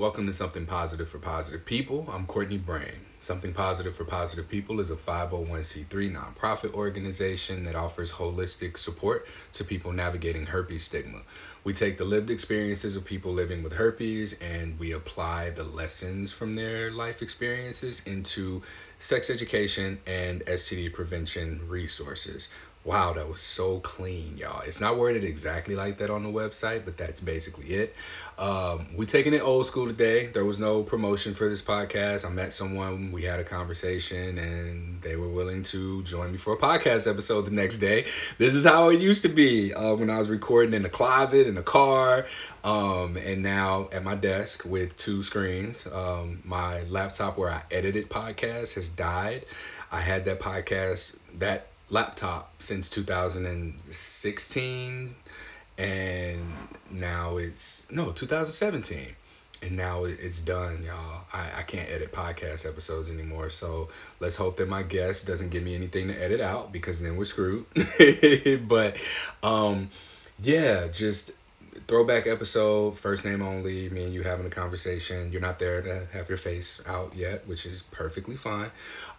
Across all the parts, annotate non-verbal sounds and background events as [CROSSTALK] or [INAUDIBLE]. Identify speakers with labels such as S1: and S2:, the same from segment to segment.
S1: Welcome to Something Positive for Positive People. I'm Courtney Brain. Something Positive for Positive People is a 501c3 nonprofit organization that offers holistic support to people navigating herpes stigma. We take the lived experiences of people living with herpes and we apply the lessons from their life experiences into sex education and STD prevention resources. Wow, that was so clean, y'all. It's not worded exactly like that on the website, but that's basically it. Um, we taking it old school today. There was no promotion for this podcast. I met someone, we had a conversation, and they were willing to join me for a podcast episode the next day. This is how it used to be uh, when I was recording in the closet, in the car, um, and now at my desk with two screens. Um, my laptop where I edited podcasts has died. I had that podcast, that laptop since 2016 and now it's no 2017 and now it's done y'all. I, I can't edit podcast episodes anymore. So let's hope that my guest doesn't give me anything to edit out because then we're screwed. [LAUGHS] But um yeah just throwback episode, first name only, me and you having a conversation. You're not there to have your face out yet, which is perfectly fine.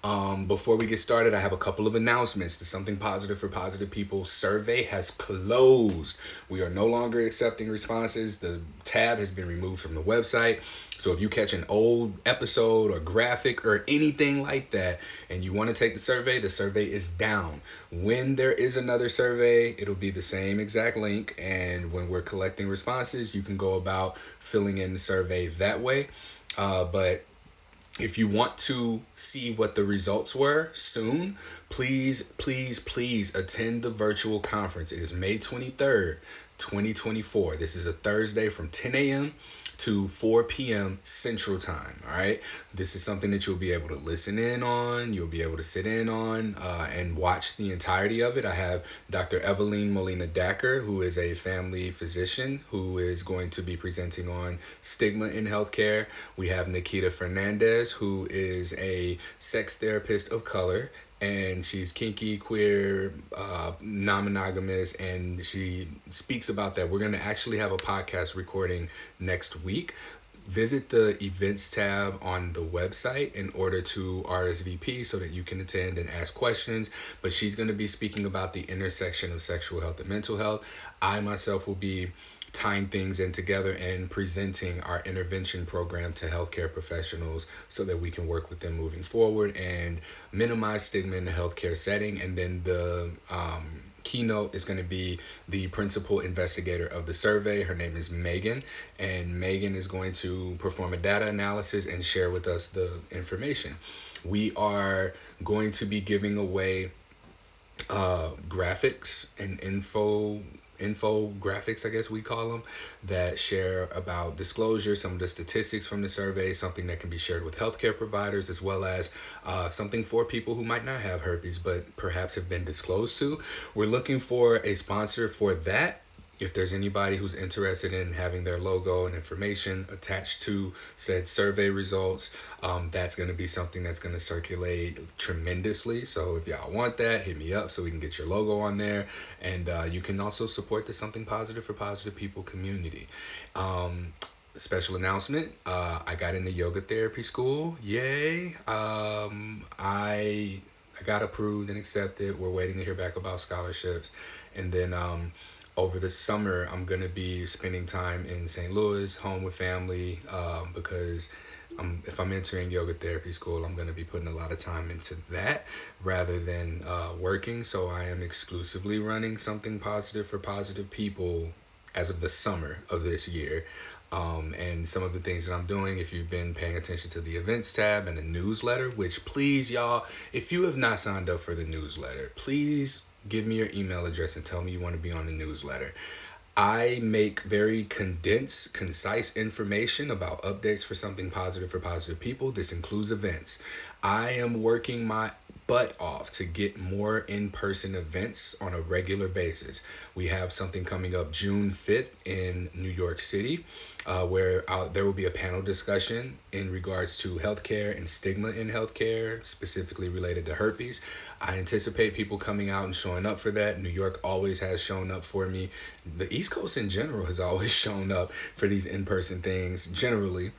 S1: Um, before we get started, I have a couple of announcements. The Something Positive for Positive People survey has closed. We are no longer accepting responses. The tab has been removed from the website. So if you catch an old episode or graphic or anything like that and you want to take the survey, the survey is down. When there is another survey, it'll be the same exact link. And when we're collecting responses, you can go about filling in the survey that way. Uh, but if you want to see what the results were soon, please, please, please attend the virtual conference. It is May 23rd, 2024. This is a Thursday from 10 a.m to 4 p.m. Central Time. All right. This is something that you'll be able to listen in on. You'll be able to sit in on uh, and watch the entirety of it. I have Dr. Evelyn Molina Dacker, who is a family physician who is going to be presenting on stigma in healthcare. We have Nikita Fernandez, who is a sex therapist of color and she's kinky, queer, uh, non monogamous, and she speaks about that. We're going to actually have a podcast recording next week. Visit the events tab on the website in order to RSVP so that you can attend and ask questions. But she's going to be speaking about the intersection of sexual health and mental health. I myself will be tying things in together and presenting our intervention program to healthcare professionals so that we can work with them moving forward and minimize stigma in the healthcare setting. And then the um, keynote is going to be the principal investigator of the survey. Her name is Megan, and Megan is going to perform a data analysis and share with us the information. We are going to be giving away uh, graphics and info infographics, I guess we call them, that share about disclosure, some of the statistics from the survey, something that can be shared with healthcare providers, as well as uh, something for people who might not have herpes but perhaps have been disclosed to. We're looking for a sponsor for that if there's anybody who's interested in having their logo and information attached to said survey results, um, that's going to be something that's going to circulate tremendously. So if y'all want that, hit me up so we can get your logo on there. And uh, you can also support the Something Positive for Positive People community. Um, special announcement uh, I got into yoga therapy school. Yay. Um, I, I got approved and accepted. We're waiting to hear back about scholarships. And then um, over the summer, I'm gonna be spending time in St. Louis, home with family, um, because I'm, if I'm entering yoga therapy school, I'm gonna be putting a lot of time into that rather than uh, working. So I am exclusively running something positive for positive people as of the summer of this year. Um, and some of the things that I'm doing, if you've been paying attention to the events tab and the newsletter, which please, y'all, if you have not signed up for the newsletter, please give me your email address and tell me you want to be on the newsletter. I make very condensed, concise information about updates for something positive for positive people. This includes events. I am working my butt off to get more in person events on a regular basis. We have something coming up June 5th in New York City uh, where uh, there will be a panel discussion in regards to healthcare and stigma in healthcare, specifically related to herpes. I anticipate people coming out and showing up for that. New York always has shown up for me. The East Coast in general has always [LAUGHS] shown up for these in person things, generally.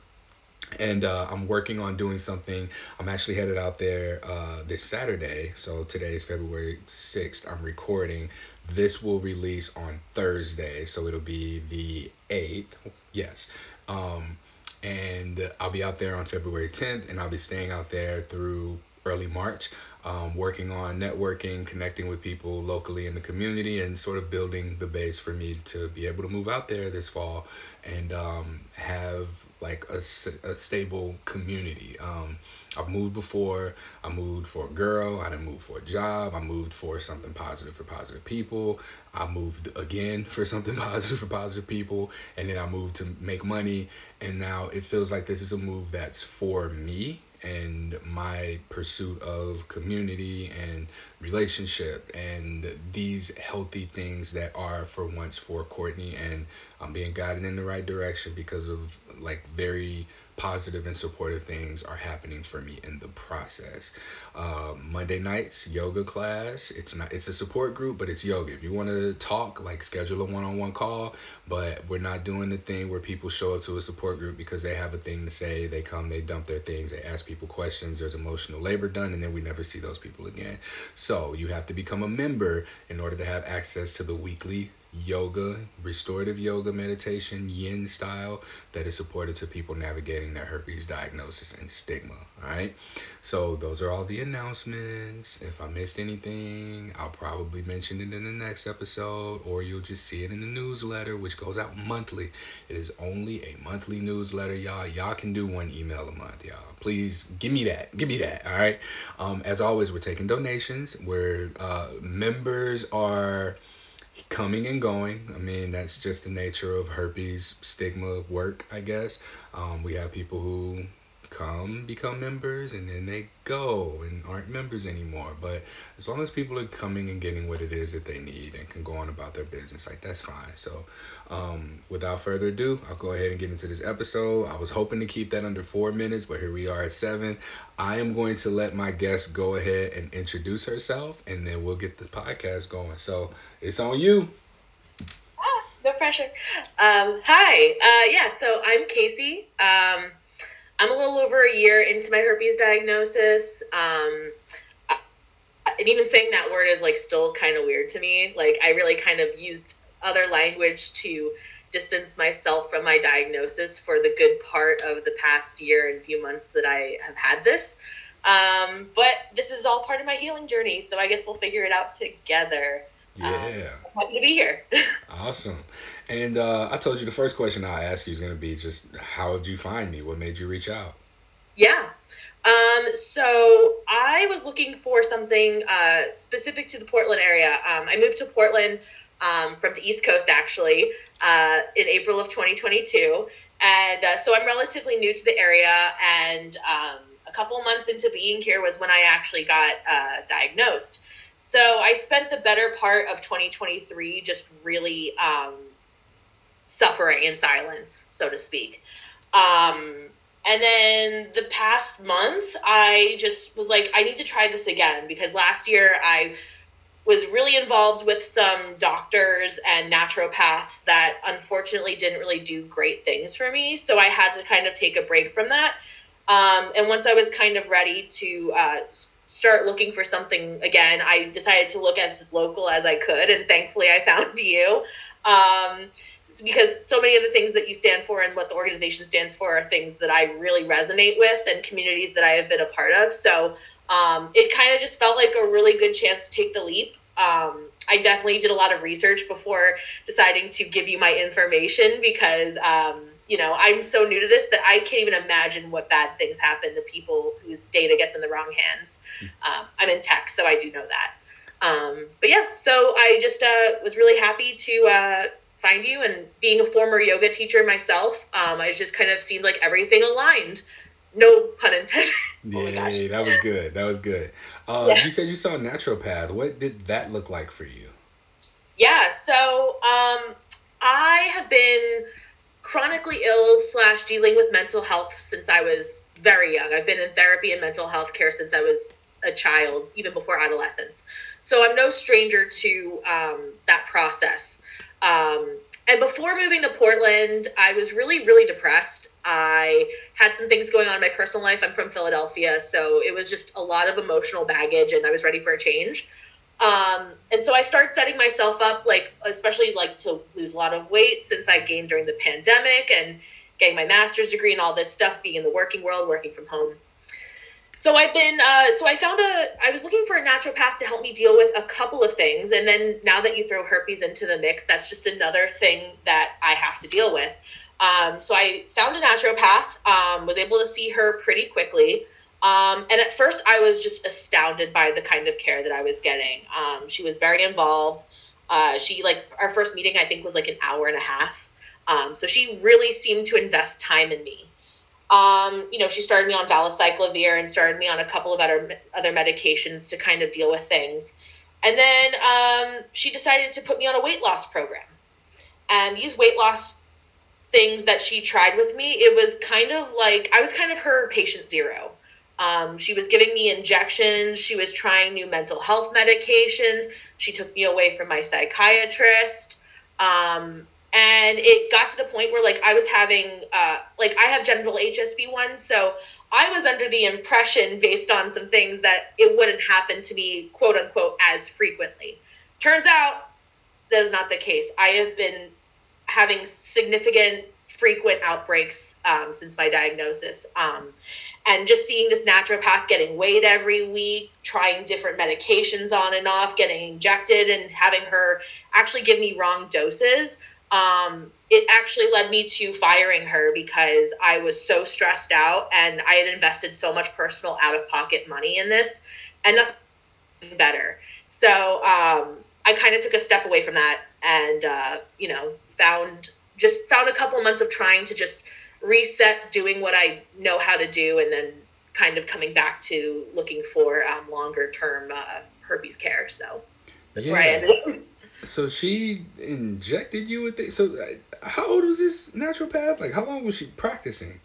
S1: And uh, I'm working on doing something. I'm actually headed out there uh, this Saturday. So today is February 6th. I'm recording. This will release on Thursday, so it'll be the 8th. Yes. Um, and I'll be out there on February 10th, and I'll be staying out there through early March, um, working on networking, connecting with people locally in the community, and sort of building the base for me to be able to move out there this fall and um, have like a, a stable community. Um, I've moved before. I moved for a girl. I didn't move for a job. I moved for something positive for positive people. I moved again [LAUGHS] for something [LAUGHS] positive for positive people. And then I moved to make money. And now it feels like this is a move that's for me and my pursuit of community and relationship and these healthy things that are for once for Courtney. And I'm being guided in the right direction because of like very positive and supportive things are happening for me in the process. Uh, Monday nights yoga class. It's not. It's a support group, but it's yoga. If you want to talk, like schedule a one-on-one call. But we're not doing the thing where people show up to a support group because they have a thing to say. They come, they dump their things, they ask people questions. There's emotional labor done, and then we never see those people again. So you have to become a member in order to have access to the weekly yoga, restorative yoga meditation, yin style that is supported to people navigating their herpes diagnosis and stigma. All right. So those are all the announcements. If I missed anything, I'll probably mention it in the next episode, or you'll just see it in the newsletter, which goes out monthly. It is only a monthly newsletter, y'all. Y'all can do one email a month, y'all. Please give me that. Give me that. All right. Um, as always, we're taking donations. Where uh, members are coming and going. I mean, that's just the nature of herpes stigma work, I guess. Um, we have people who come, become members, and then they go and aren't members anymore. But as long as people are coming and getting what it is that they need and can go on about their business, like that's fine. So, um, without further ado, I'll go ahead and get into this episode. I was hoping to keep that under four minutes, but here we are at seven. I am going to let my guest go ahead and introduce herself, and then we'll get the podcast going. So it's on you.
S2: Ah, no pressure. Um, hi. Uh, yeah, so I'm Casey. Um, I'm a little over a year into my herpes diagnosis. Um, and even saying that word is like still kind of weird to me. Like I really kind of used other language to distance myself from my diagnosis for the good part of the past year and few months that I have had this. Um, but this is all part of my healing journey, so I guess we'll figure it out together.
S1: Yeah.
S2: Um, happy to be here. [LAUGHS]
S1: awesome. And uh, I told you the first question I'll ask you is going to be just how did you find me? What made you reach out?
S2: Yeah. Um, so I was looking for something uh, specific to the Portland area. Um, I moved to Portland um, from the East Coast actually uh, in April of 2022, and uh, so I'm relatively new to the area. And um, a couple months into being here was when I actually got uh, diagnosed. So I spent the better part of 2023 just really um, suffering in silence, so to speak. Um, and then the past month, I just was like, I need to try this again because last year I was really involved with some doctors and naturopaths that unfortunately didn't really do great things for me. So I had to kind of take a break from that. Um, and once I was kind of ready to uh, start looking for something again, I decided to look as local as I could. And thankfully, I found [LAUGHS] you. Um, because so many of the things that you stand for and what the organization stands for are things that I really resonate with and communities that I have been a part of. So um, it kind of just felt like a really good chance to take the leap. Um, I definitely did a lot of research before deciding to give you my information because, um, you know, I'm so new to this that I can't even imagine what bad things happen to people whose data gets in the wrong hands. Um, I'm in tech, so I do know that. Um, but yeah, so I just uh, was really happy to uh, find you. And being a former yoga teacher myself, um, I just kind of seemed like everything aligned. No pun intended. [LAUGHS]
S1: oh yeah, that was good. That was good. Uh, yeah. You said you saw a naturopath. What did that look like for you?
S2: Yeah, so um, I have been chronically ill slash dealing with mental health since I was very young. I've been in therapy and mental health care since I was a child, even before adolescence. So I'm no stranger to um, that process. Um, and before moving to Portland, I was really, really depressed. I had some things going on in my personal life. I'm from Philadelphia, so it was just a lot of emotional baggage, and I was ready for a change. Um, and so I started setting myself up, like especially like to lose a lot of weight since I gained during the pandemic and getting my master's degree and all this stuff, being in the working world, working from home. So I've been, uh, so I found a, I was looking for a naturopath to help me deal with a couple of things. And then now that you throw herpes into the mix, that's just another thing that I have to deal with. Um, so I found a naturopath, um, was able to see her pretty quickly. Um, and at first, I was just astounded by the kind of care that I was getting. Um, she was very involved. Uh, she, like, our first meeting, I think, was like an hour and a half. Um, so she really seemed to invest time in me. Um, you know, she started me on valacyclovir and started me on a couple of other other medications to kind of deal with things. And then um, she decided to put me on a weight loss program. And these weight loss things that she tried with me, it was kind of like I was kind of her patient zero. Um, she was giving me injections. She was trying new mental health medications. She took me away from my psychiatrist. Um, and it got to the point where like I was having uh, like I have genital HSV1, so I was under the impression based on some things that it wouldn't happen to me quote unquote as frequently. Turns out that is not the case. I have been having significant frequent outbreaks um, since my diagnosis. Um, and just seeing this naturopath getting weighed every week, trying different medications on and off, getting injected, and having her actually give me wrong doses um, it actually led me to firing her because I was so stressed out and I had invested so much personal out of pocket money in this and nothing better. So um, I kind of took a step away from that and, uh, you know, found just found a couple months of trying to just reset doing what I know how to do and then kind of coming back to looking for um, longer term uh, herpes care. So that's yeah. where I ended
S1: so she injected you with it. So uh, how old was this naturopath? Like how long was she practicing?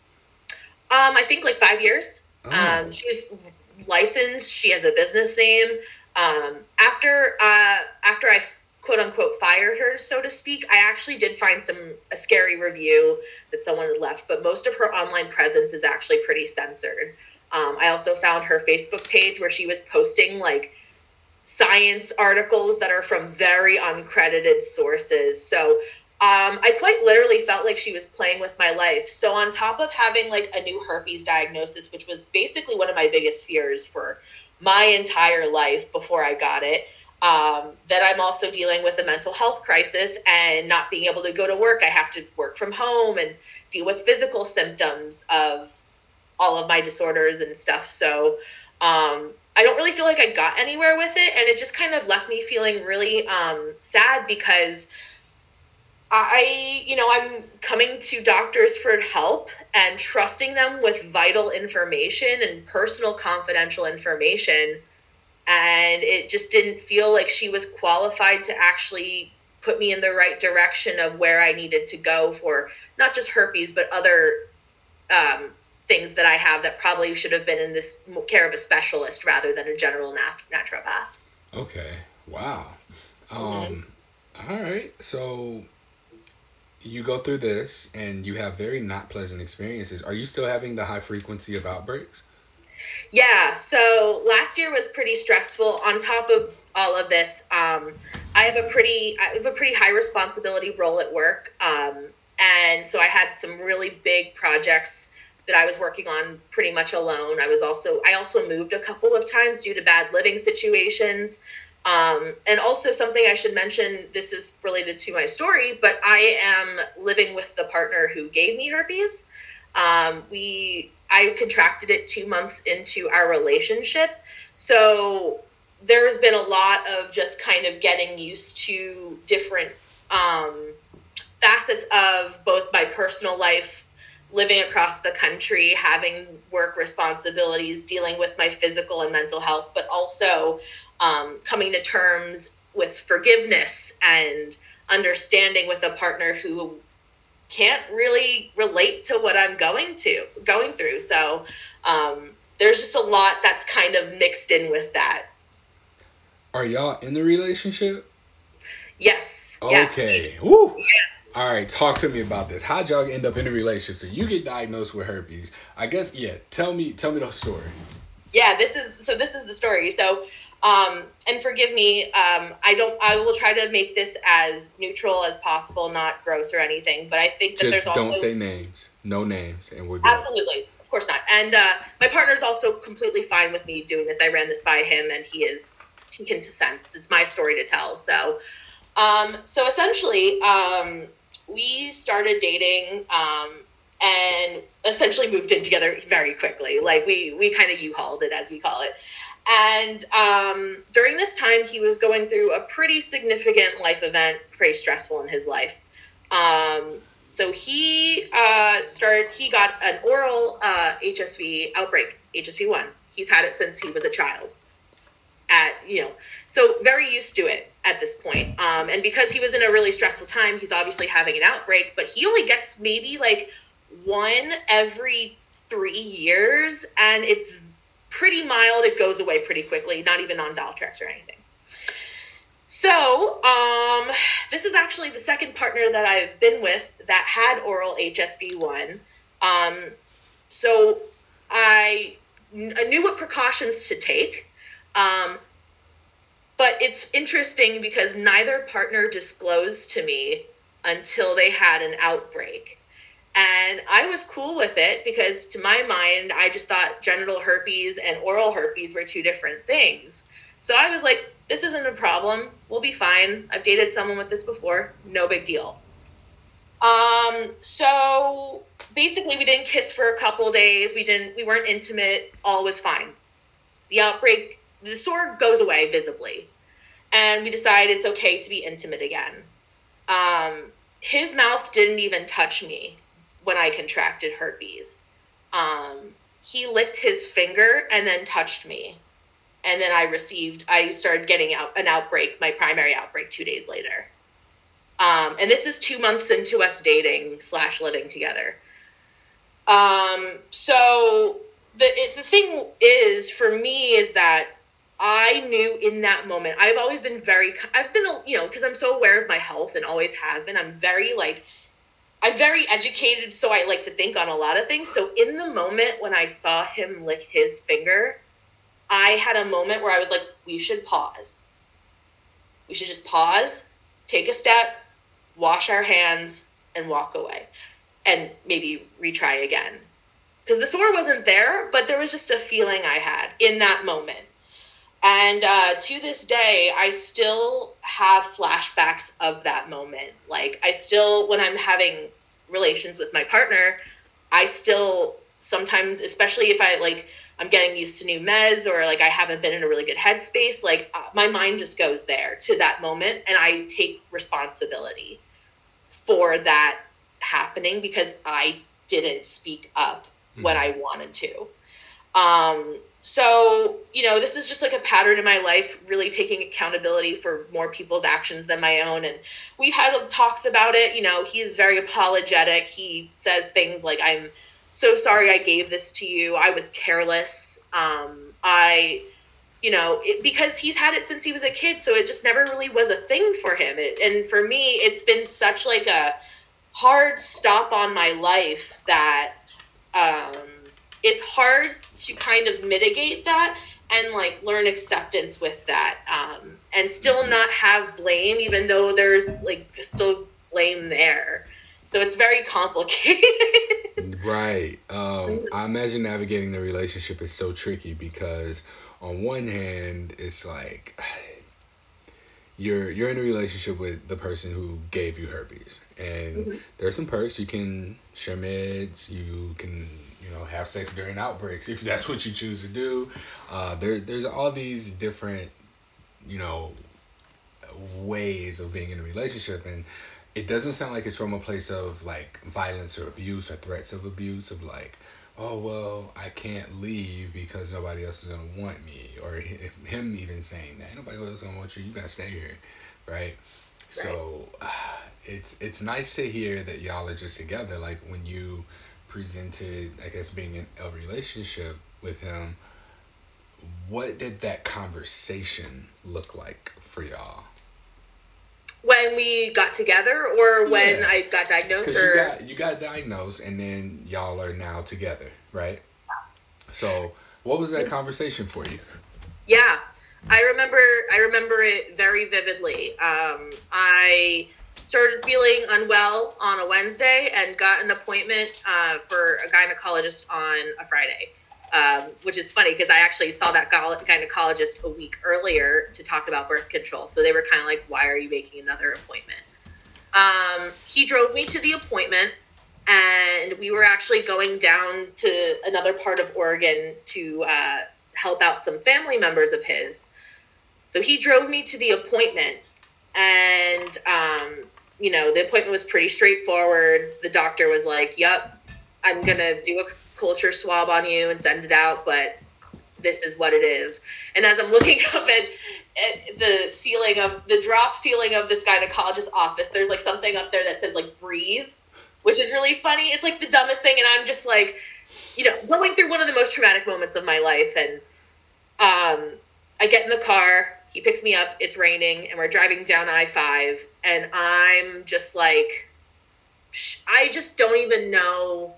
S2: Um, I think like five years. Oh. Um, she's licensed. She has a business name. Um, after uh, after I quote unquote fired her, so to speak, I actually did find some a scary review that someone had left, but most of her online presence is actually pretty censored. Um, I also found her Facebook page where she was posting like science articles that are from very uncredited sources. So um, I quite literally felt like she was playing with my life. So on top of having like a new herpes diagnosis, which was basically one of my biggest fears for my entire life before I got it, um, that I'm also dealing with a mental health crisis and not being able to go to work. I have to work from home and deal with physical symptoms of all of my disorders and stuff. So um, I don't really feel like I got anywhere with it, and it just kind of left me feeling really um, sad because I, you know, I'm coming to doctors for help and trusting them with vital information and personal confidential information. And it just didn't feel like she was qualified to actually put me in the right direction of where I needed to go for not just herpes, but other um, things that I have that probably should have been in this care of a specialist rather than a general nat- naturopath.
S1: Okay. Wow. Um, mm-hmm. all right. So you go through this and you have very not pleasant experiences. Are you still having the high frequency of outbreaks?
S2: Yeah. So last year was pretty stressful. On top of all of this, um, I have a pretty I have a pretty high responsibility role at work. Um, and so I had some really big projects that I was working on pretty much alone. I was also I also moved a couple of times due to bad living situations. Um, and also something I should mention, this is related to my story, but I am living with the partner who gave me herpes. Um, we I contracted it two months into our relationship, so there's been a lot of just kind of getting used to different um, facets of both my personal life living across the country, having work responsibilities, dealing with my physical and mental health, but also um, coming to terms with forgiveness and understanding with a partner who can't really relate to what I'm going to going through. So um, there's just a lot that's kind of mixed in with that.
S1: Are y'all in the relationship?
S2: Yes.
S1: Okay. Yeah. Woo.
S2: Yeah
S1: All right, talk to me about this. How'd y'all end up in a relationship? So you get diagnosed with herpes. I guess yeah. Tell me, tell me the story.
S2: Yeah, this is so. This is the story. So, um, and forgive me. Um, I don't. I will try to make this as neutral as possible, not gross or anything. But I think that
S1: Just
S2: there's also
S1: don't say names. No names, and we're good.
S2: absolutely, of course not. And uh, my partner's also completely fine with me doing this. I ran this by him, and he is he consents. It's my story to tell. So, um, so essentially, um, we started dating. Um, and essentially moved in together very quickly. Like we we kind of U-hauled it as we call it. And um, during this time, he was going through a pretty significant life event, pretty stressful in his life. Um, so he uh, started. He got an oral uh, HSV outbreak, HSV one. He's had it since he was a child. At you know, so very used to it at this point. Um, and because he was in a really stressful time, he's obviously having an outbreak. But he only gets maybe like one every three years, and it's pretty mild. It goes away pretty quickly, not even on Valtrex or anything. So, um, this is actually the second partner that I've been with that had oral HSV1. Um, so I, I knew what precautions to take. Um, but it's interesting because neither partner disclosed to me until they had an outbreak. And I was cool with it because, to my mind, I just thought genital herpes and oral herpes were two different things. So I was like, this isn't a problem. We'll be fine. I've dated someone with this before. No big deal. Um, so basically, we didn't kiss for a couple days. We didn't. We weren't intimate. All was fine. The outbreak, the sore goes away visibly, and we decide it's okay to be intimate again. Um, his mouth didn't even touch me when I contracted herpes. Um, he licked his finger and then touched me. And then I received, I started getting out an outbreak, my primary outbreak, two days later. Um, and this is two months into us dating slash living together. Um, so the it, the thing is for me is that I knew in that moment. I've always been very. I've been you know because I'm so aware of my health and always have been. I'm very like I'm very educated, so I like to think on a lot of things. So in the moment when I saw him lick his finger, I had a moment where I was like, we should pause. We should just pause, take a step, wash our hands, and walk away. And maybe retry again. Because the sore wasn't there, but there was just a feeling I had in that moment. And uh, to this day, I still have flashbacks of that moment. Like, I still, when I'm having relations with my partner, I still sometimes, especially if I like, I'm getting used to new meds or like I haven't been in a really good headspace, like uh, my mind just goes there to that moment and I take responsibility for that happening because I didn't speak up mm-hmm. when I wanted to. Um, so, you know, this is just like a pattern in my life, really taking accountability for more people's actions than my own. And we've had talks about it. You know, he is very apologetic. He says things like, I'm so sorry I gave this to you. I was careless. Um, I, you know, it, because he's had it since he was a kid. So it just never really was a thing for him. It, and for me, it's been such like a hard stop on my life that, um, it's hard to kind of mitigate that and like learn acceptance with that um, and still mm-hmm. not have blame even though there's like still blame there. So it's very complicated. [LAUGHS]
S1: Right. Um, i imagine navigating the relationship is so tricky because on one hand it's like you're you're in a relationship with the person who gave you herpes. And mm-hmm. there's some perks. You can share meds. You can you know have sex during outbreaks if that's what you choose to do. Uh, there there's all these different you know ways of being in a relationship. And it doesn't sound like it's from a place of like violence or abuse or threats of abuse of like oh well I can't leave because nobody else is gonna want me. Or if him even saying that nobody else is gonna want you. You gotta stay here right, right. so [SIGHS] uh, it's it's nice to hear that y'all are just together. Like when you presented I guess being in a relationship with him what did that conversation look like for y'all
S2: When we got together, or when
S1: Yeah.
S2: I got diagnosed, or
S1: you got you got diagnosed and then y'all are now together, right? So what was that conversation for you?
S2: Yeah, I remember. I remember it very vividly. Um, I started feeling unwell on a Wednesday and got an appointment uh, for a gynecologist on a Friday, um, which is funny because I actually saw that gynecologist a week earlier to talk about birth control. So they were kind of like, "Why are you making another appointment?" Um, he drove me to the appointment. And we were actually going down to another part of Oregon to uh, help out some family members of his. So he drove me to the appointment, and um, you know the appointment was pretty straightforward. The doctor was like, "Yep, I'm gonna do a culture swab on you and send it out, but this is what it is." And as I'm looking [LAUGHS] up at, at the ceiling of the drop ceiling of this gynecologist's office, there's like something up there that says like "breathe," which is really funny. It's like the dumbest thing, and I'm just like, you know, going through one of the most traumatic moments of my life, and um, I get in the car. He picks me up. It's raining, and we're driving down I five, and I'm just like, I just don't even know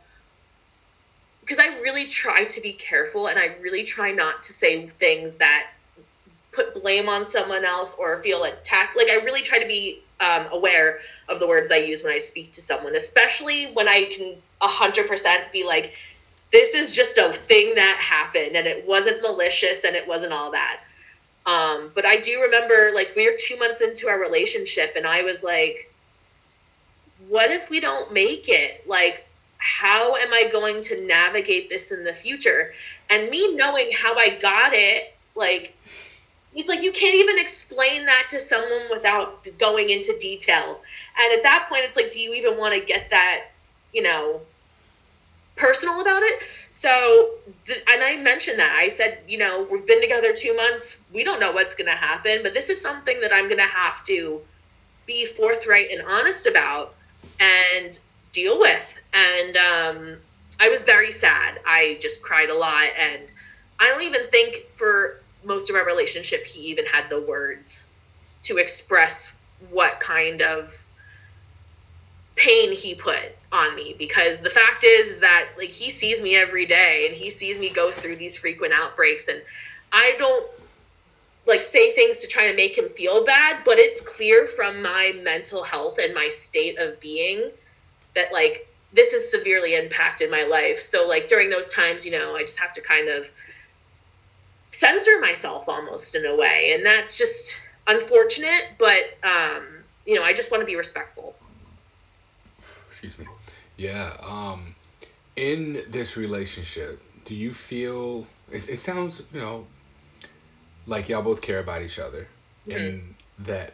S2: because I really try to be careful, and I really try not to say things that put blame on someone else or feel attacked. Like I really try to be um, aware of the words I use when I speak to someone, especially when I can hundred percent be like, this is just a thing that happened and it wasn't malicious and it wasn't all that. Um, but I do remember like we were two months into our relationship and I was like, what if we don't make it? Like, how am I going to navigate this in the future? And me knowing how I got it, like, it's like you can't even explain that to someone without going into detail. And at that point, it's like, do you even want to get that, you know, personal about it? So, and I mentioned that. I said, you know, we've been together two months. We don't know what's going to happen, but this is something that I'm going to have to be forthright and honest about and deal with. And um, I was very sad. I just cried a lot. And I don't even think for most of our relationship he even had the words to express what kind of pain he put on me because the fact is that like he sees me every day and he sees me go through these frequent outbreaks and I don't like say things to try to make him feel bad but it's clear from my mental health and my state of being that like this has severely impacted my life so like during those times you know I just have to kind of censor myself almost in a way and that's just unfortunate but um you know I just want to be respectful
S1: Excuse me. Yeah. Um, in this relationship, do you feel? It, it sounds, you know, like y'all both care about each other,
S2: Mhm.
S1: and that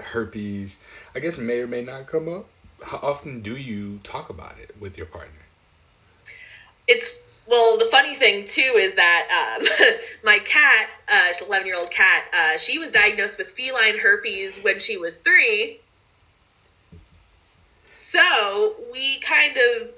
S1: herpes, I guess, may or may not come up. How often do you talk about it with your partner?
S2: it's well the funny thing too is that um, [LAUGHS] my cat uh, 11 year old cat uh, she was diagnosed with feline herpes when she was three so we kind of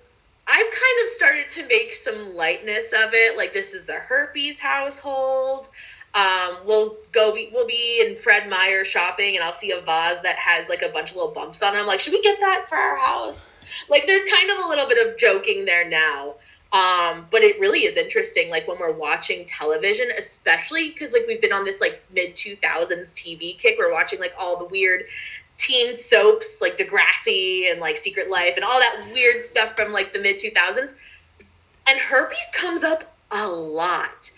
S2: i've kind of started to make some lightness of it like this is a herpes household um, we'll go be, we'll be in Fred Meyer shopping and I'll see a vase that has like a bunch of little bumps on it. I'm like, should we get that for our house? Like there's kind of a little bit of joking there now. Um, but it really is interesting, like when we're watching television, especially because like we've been on this like mid 2000s TV kick. We're watching like all the weird teen soaps like Degrassi and like Secret Life and all that weird stuff from like the mid 2000s. And herpes comes up a lot.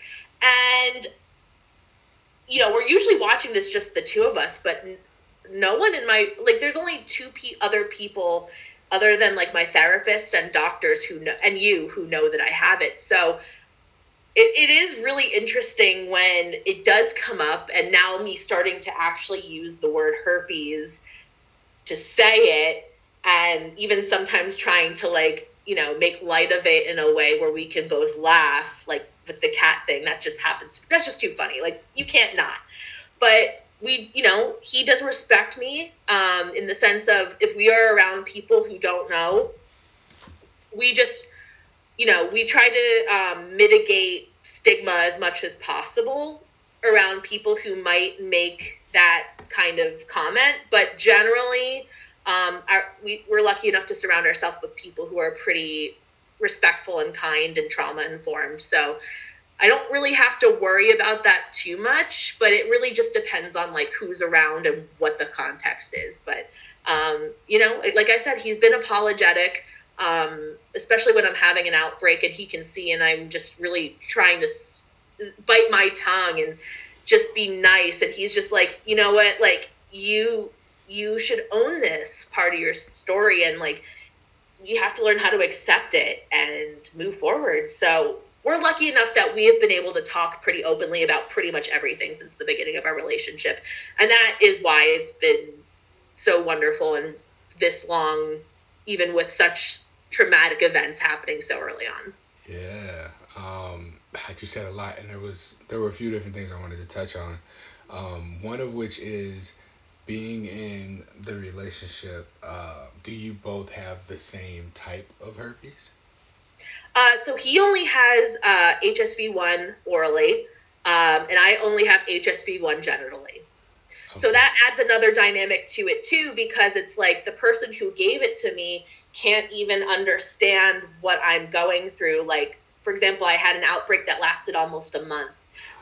S2: And you know, we're usually watching this just the two of us, but no one in my like there's only two pe- other people other than like my therapist and doctors who know and you who know that I have it. So it, it is really interesting when it does come up and now me starting to actually use the word herpes to say it and even sometimes trying to like you know make light of it in a way where we can both laugh like with the cat thing that just happens. That's just too funny. Like you can't not. But we you know he does respect me um, in the sense of if we are around people who don't know we just you know we try to um, mitigate stigma as much as possible around people who might make that kind of comment. But generally, um, our, we, we're lucky enough to surround ourselves with people who are pretty respectful and kind and trauma informed. So I don't really have to worry about that too much, but it really just depends on like who's around and what the context is. But um, you know, like I said, he's been apologetic, um, especially when I'm having an outbreak and he can see, and I'm just really trying to s- bite my tongue and just be nice. And he's just like, you know what, like you you should own this part of your story and like you have to learn how to accept it and move forward. So we're lucky enough that we have been able to talk pretty openly about pretty much everything since the beginning of our relationship. And that is why it's been so wonderful and this long, even with such traumatic events happening so early on.
S1: Yeah. Um, like you said a lot, and there was there were a few different things I wanted to touch on. Um, one of which is being in the relationship. Uh, do you both have the same type of herpes?
S2: Uh, so he only has uh, HSV1 orally, um, and I only have HSV1 genitally. Okay. So that adds another dynamic to it too, because it's like the person who gave it to me can't even understand what I'm going through. Like, for example, I had an outbreak that lasted almost a month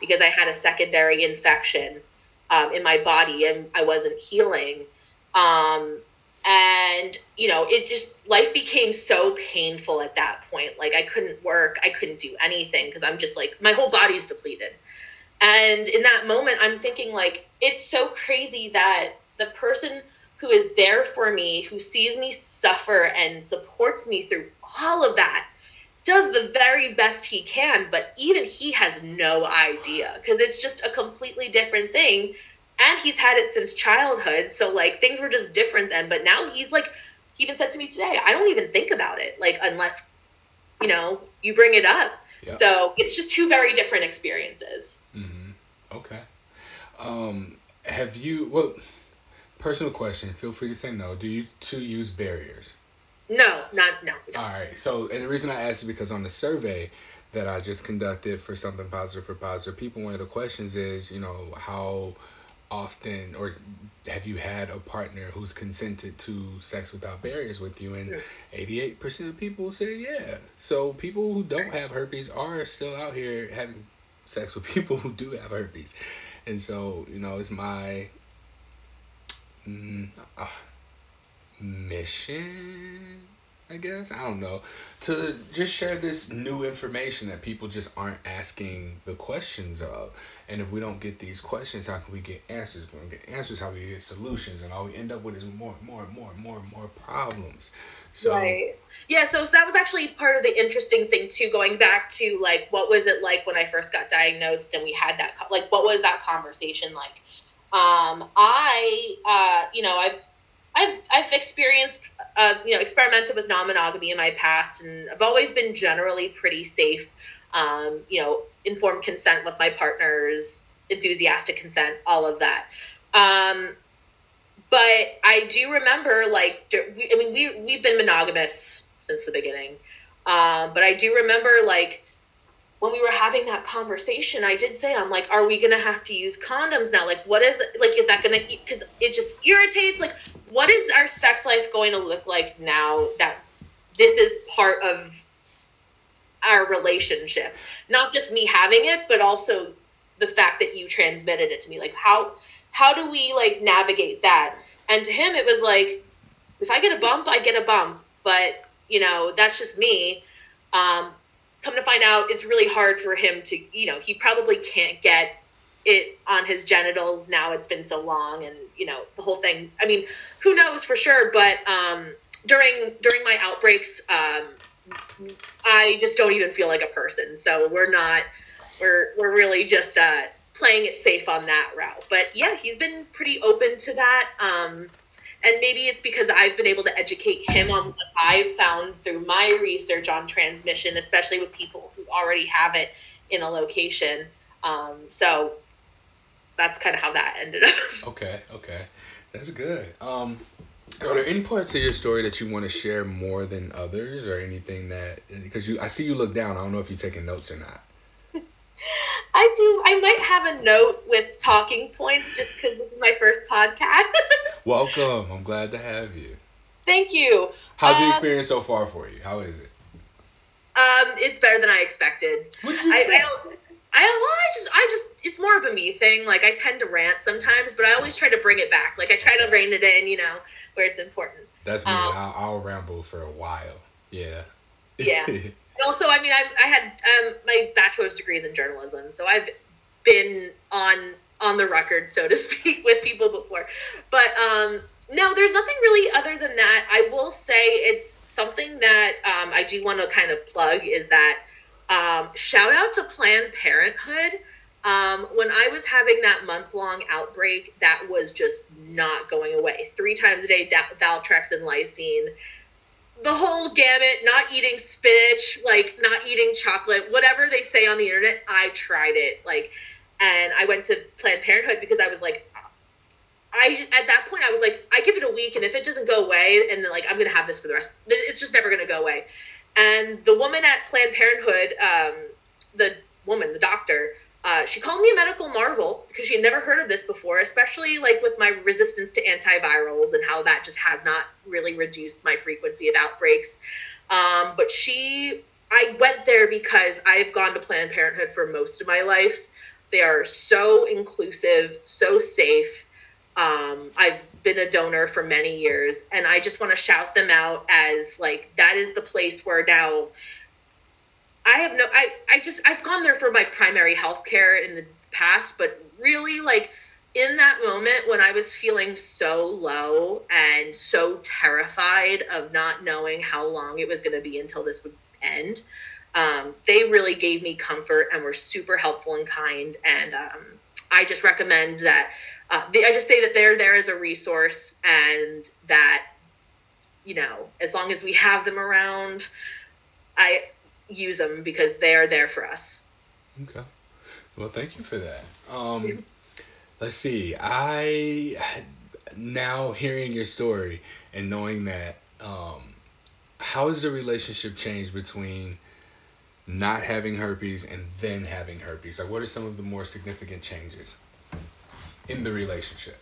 S2: because I had a secondary infection um, in my body and I wasn't healing. Um, and you know it just life became so painful at that point. Like i couldn't work. I couldn't do anything because i'm just like my whole body's depleted. And in that moment i'm thinking like it's so crazy that the person who is there for me who sees me suffer and supports me through all of that does the very best he can but even he has no idea because it's just a completely different thing. And he's had it since childhood so like things were just different then. But now he's like he even said to me today i don't even think about it like unless you know you bring it up. Yep. so it's just two very different experiences.
S1: Mm-hmm. okay. Um have you well personal question feel free to say no. Do you two use barriers
S2: no not no,
S1: no. all right so and the reason i asked is because on the survey that i just conducted for something positive for positive people one of the questions is you know how often or have you had a partner who's consented to sex without barriers with you? And 88% of people say yeah. So people who don't have herpes are still out here having sex with [LAUGHS] people who do have herpes. And so you know it's my mm, uh, mission I guess. I don't know. To just share this new information that people just aren't asking the questions of. And if we don't get these questions, how can we get answers? If we don't get answers, how we get solutions? And all we end up with is more and more and more and more and more problems. So
S2: Right. Yeah, so, so that was actually part of the interesting thing too, going back to like what was it like when I first got diagnosed and we had that like what was that conversation like? Um, I uh, you know, I've I've I've experienced uh, you know experimented with non-monogamy in my past, and I've always been generally pretty safe. Um, you know, informed consent with my partners, enthusiastic consent, all of that. Um, but I do remember like I mean we we've been monogamous since the beginning. Um, but I do remember like when we were having that conversation, I did say, I'm like, are we gonna have to use condoms now? Like, what is like, is that gonna? Because it just irritates. Like, what is our sex life going to look like now that this is part of our relationship? Not just me having it, but also the fact that you transmitted it to me. Like, how how do we like navigate that? And to him, it was like, if I get a bump, I get a bump, but you know, that's just me. Um, come to find out it's really hard for him to you know he probably can't get it on his genitals now it's been so long and you know the whole thing. I mean who knows for sure but um, during during my outbreaks um, i just don't even feel like a person. So we're not we're we're really just uh, playing it safe on that route. But yeah he's been pretty open to that. Um, and maybe it's because I've been able to educate him on what I've found through my research on transmission, especially with people who already have it in a location. Um, so that's kind of how that ended up. [LAUGHS]
S1: Okay, okay, that's good. Um, are there any parts of your story that you want to share more than others, or anything that because you I see you look down. I don't know if you're taking notes or not.
S2: I do. I might have a note with talking points just because this is my first podcast. [LAUGHS]
S1: Welcome. I'm glad to have you.
S2: Thank you.
S1: How's the
S2: Um,
S1: experience so far for you? How is it?
S2: Um, it's better than I expected.
S1: What did you
S2: I, I don't. I. Well, I just, I just, it's more of a me thing. Like I tend to rant sometimes, but I always try to bring it back. Like I try to rein it in, you know, where it's important.
S1: That's me.
S2: um,
S1: I'll, I'll ramble for a while. Yeah.
S2: Yeah. [LAUGHS] And also, I mean, I, I had um, my bachelor's degrees in journalism, so I've been on on the record, so to [LAUGHS] speak, with people before. But um, no, there's nothing really other than that. I will say it's something that um, I do want to kind of plug is that um, shout out to Planned Parenthood. Um, when I was having that month long outbreak, that was just not going away. Three times a day, da- Valtrex and lysine the whole gamut, not eating spinach, like not eating chocolate, whatever they say on the internet, I tried it. Like, and I went to Planned Parenthood because I was like, I at that point I was like, I give it a week, and if it doesn't go away, and like I'm gonna have this for the rest, it's just never gonna go away. And the woman at Planned Parenthood, um, the woman, the doctor, uh, she called me a medical marvel because she had never heard of this before, especially like with my resistance to antivirals and how that just has not really reduced my frequency of outbreaks. Um, but she, I went there because I've gone to Planned Parenthood for most of my life. They are so inclusive, so safe. Um, I've been a donor for many years, and I just want to shout them out as like that is the place where now I have no I I just I've gone there for my primary health care in the past, but really like in that moment when I was feeling so low and so terrified of not knowing how long it was going to be until this would end, um, they really gave me comfort and were super helpful and kind. And um, I just recommend that. Uh, I just say that they're there as a resource and that you know as long as we have them around, I use them because they are there for us.
S1: Okay. Well, thank you for that. Um, let's see. I now hearing your story and knowing that, um, how has the relationship changed between not having herpes and then having herpes? Like, what are some of the more significant changes in the relationship?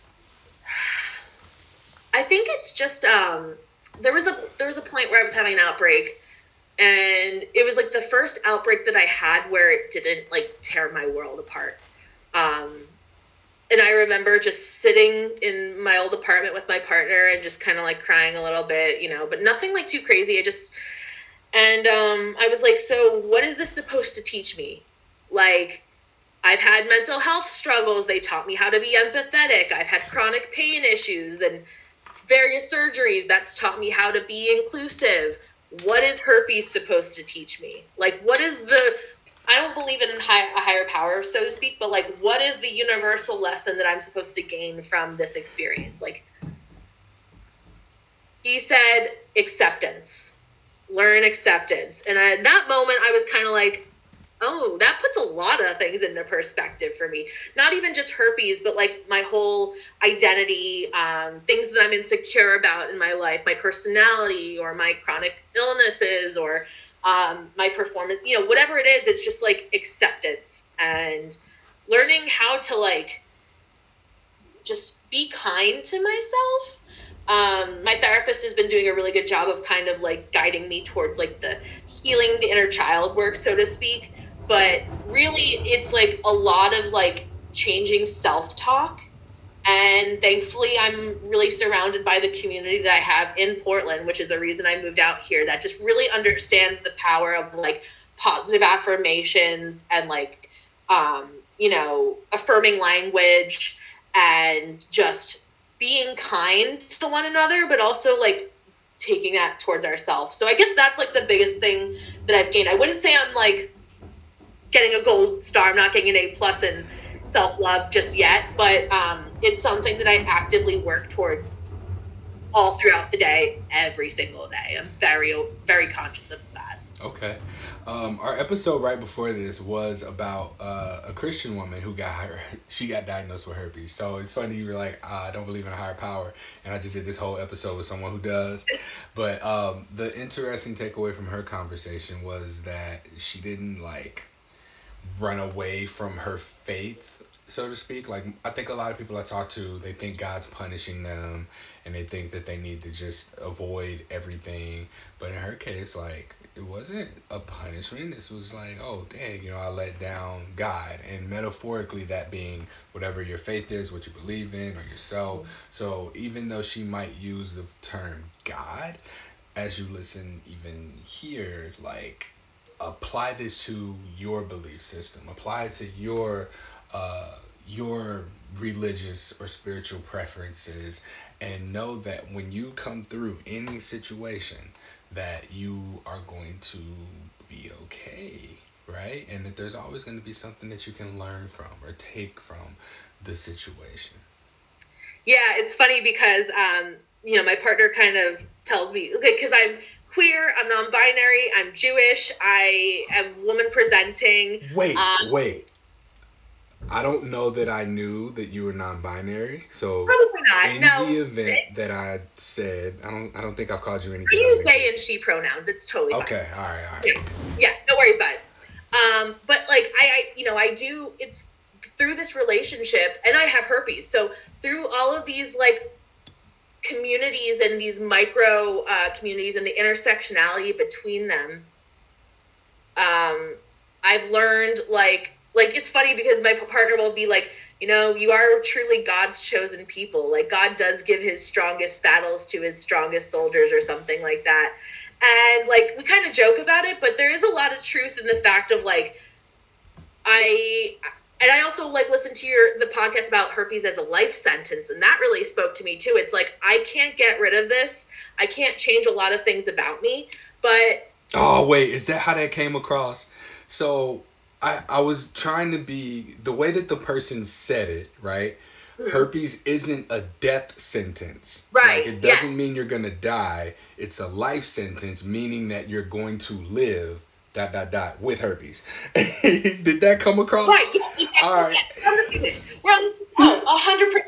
S1: [SIGHS]
S2: I think it's just um there was a there was a point where I was having an outbreak and it was like the first outbreak that I had where it didn't like tear my world apart. Um and I remember just sitting in my old apartment with my partner and just kind of like crying a little bit, you know, but nothing like too crazy. I just and um I was like, so what is this supposed to teach me? Like I've had mental health struggles. They taught me how to be empathetic. I've had chronic pain issues and various surgeries. That's taught me how to be inclusive. What is herpes supposed to teach me? Like, what is the. I don't believe in high, a higher power, so to speak, but like, what is the universal lesson that I'm supposed to gain from this experience? Like, he said acceptance, learn acceptance. And at that moment, I was kind of like, oh, that puts a lot of things into perspective for me. Not even just herpes, but like my whole identity, um, things that I'm insecure about in my life, my personality or my chronic illnesses or um, my performance, you know, whatever it is, it's just like acceptance and learning how to like just be kind to myself. Um, my therapist has been doing a really good job of kind of like guiding me towards like the healing the inner child work, so to speak. But really, it's like a lot of like changing self talk. And thankfully, I'm really surrounded by the community that I have in Portland, which is the reason I moved out here, that just really understands the power of like positive affirmations and like, um, you know, affirming language and just being kind to one another, but also like taking that towards ourselves. So I guess that's like the biggest thing that I've gained. I wouldn't say I'm like getting a gold star. I'm not getting an A plus in self love just yet, but um, it's something that I actively work towards all throughout the day, every single day. I'm very, very conscious of that.
S1: Okay. Um, our episode right before this was about uh, a Christian woman who got her, she got diagnosed with herpes. So it's funny you were like, ah, I don't believe in a higher power, and I just did this whole episode with someone who does. [LAUGHS] But um, the interesting takeaway from her conversation was that she didn't like run away from her faith so to speak. Like I think a lot of people I talk to, they think God's punishing them and they think that they need to just avoid everything. But in her case, like it wasn't a punishment. This was like, oh dang, you know, I let down God. And metaphorically that being whatever your faith is, what you believe in or yourself. So even though she might use the term God, as you listen even here, like apply this to your belief system. Apply it to your uh, your religious or spiritual preferences and know that when you come through any situation that you are going to be okay right and that there's always going to be something that you can learn from or take from the situation
S2: yeah it's funny because um you know my partner kind of tells me okay because i'm queer i'm non-binary i'm jewish i am woman presenting
S1: wait um, wait I don't know that I knew that you were non-binary. So
S2: probably not.
S1: In
S2: no.
S1: the event that I said, I don't, I don't think I've called you anything.
S2: I use they and she pronouns. It's totally
S1: okay. Fine. All right. All right.
S2: Yeah. yeah. No worries about it. Um, but like I, I, you know, I do. It's through this relationship, and I have herpes. So through all of these like communities and these micro uh, communities and the intersectionality between them, um, I've learned like like it's funny because my partner will be like you know you are truly god's chosen people. Like god does give his strongest battles to his strongest soldiers or something like that. And like we kind of joke about it but there is a lot of truth in the fact of like i and i also like listen to your the podcast about herpes as a life sentence and that really spoke to me too it's like i can't get rid of this i can't change a lot of things about me but
S1: oh wait is that how that came across so I, I was trying to be the way that the person said it, right? Mm-hmm. Herpes isn't a death sentence.
S2: Right.
S1: Like, it doesn't yes. mean you're gonna die. It's a life sentence, meaning that you're going to live dot dot dot with herpes. [LAUGHS] Did that come across?
S2: Right. Yeah, exactly. All right. Yes. We're on, 100%.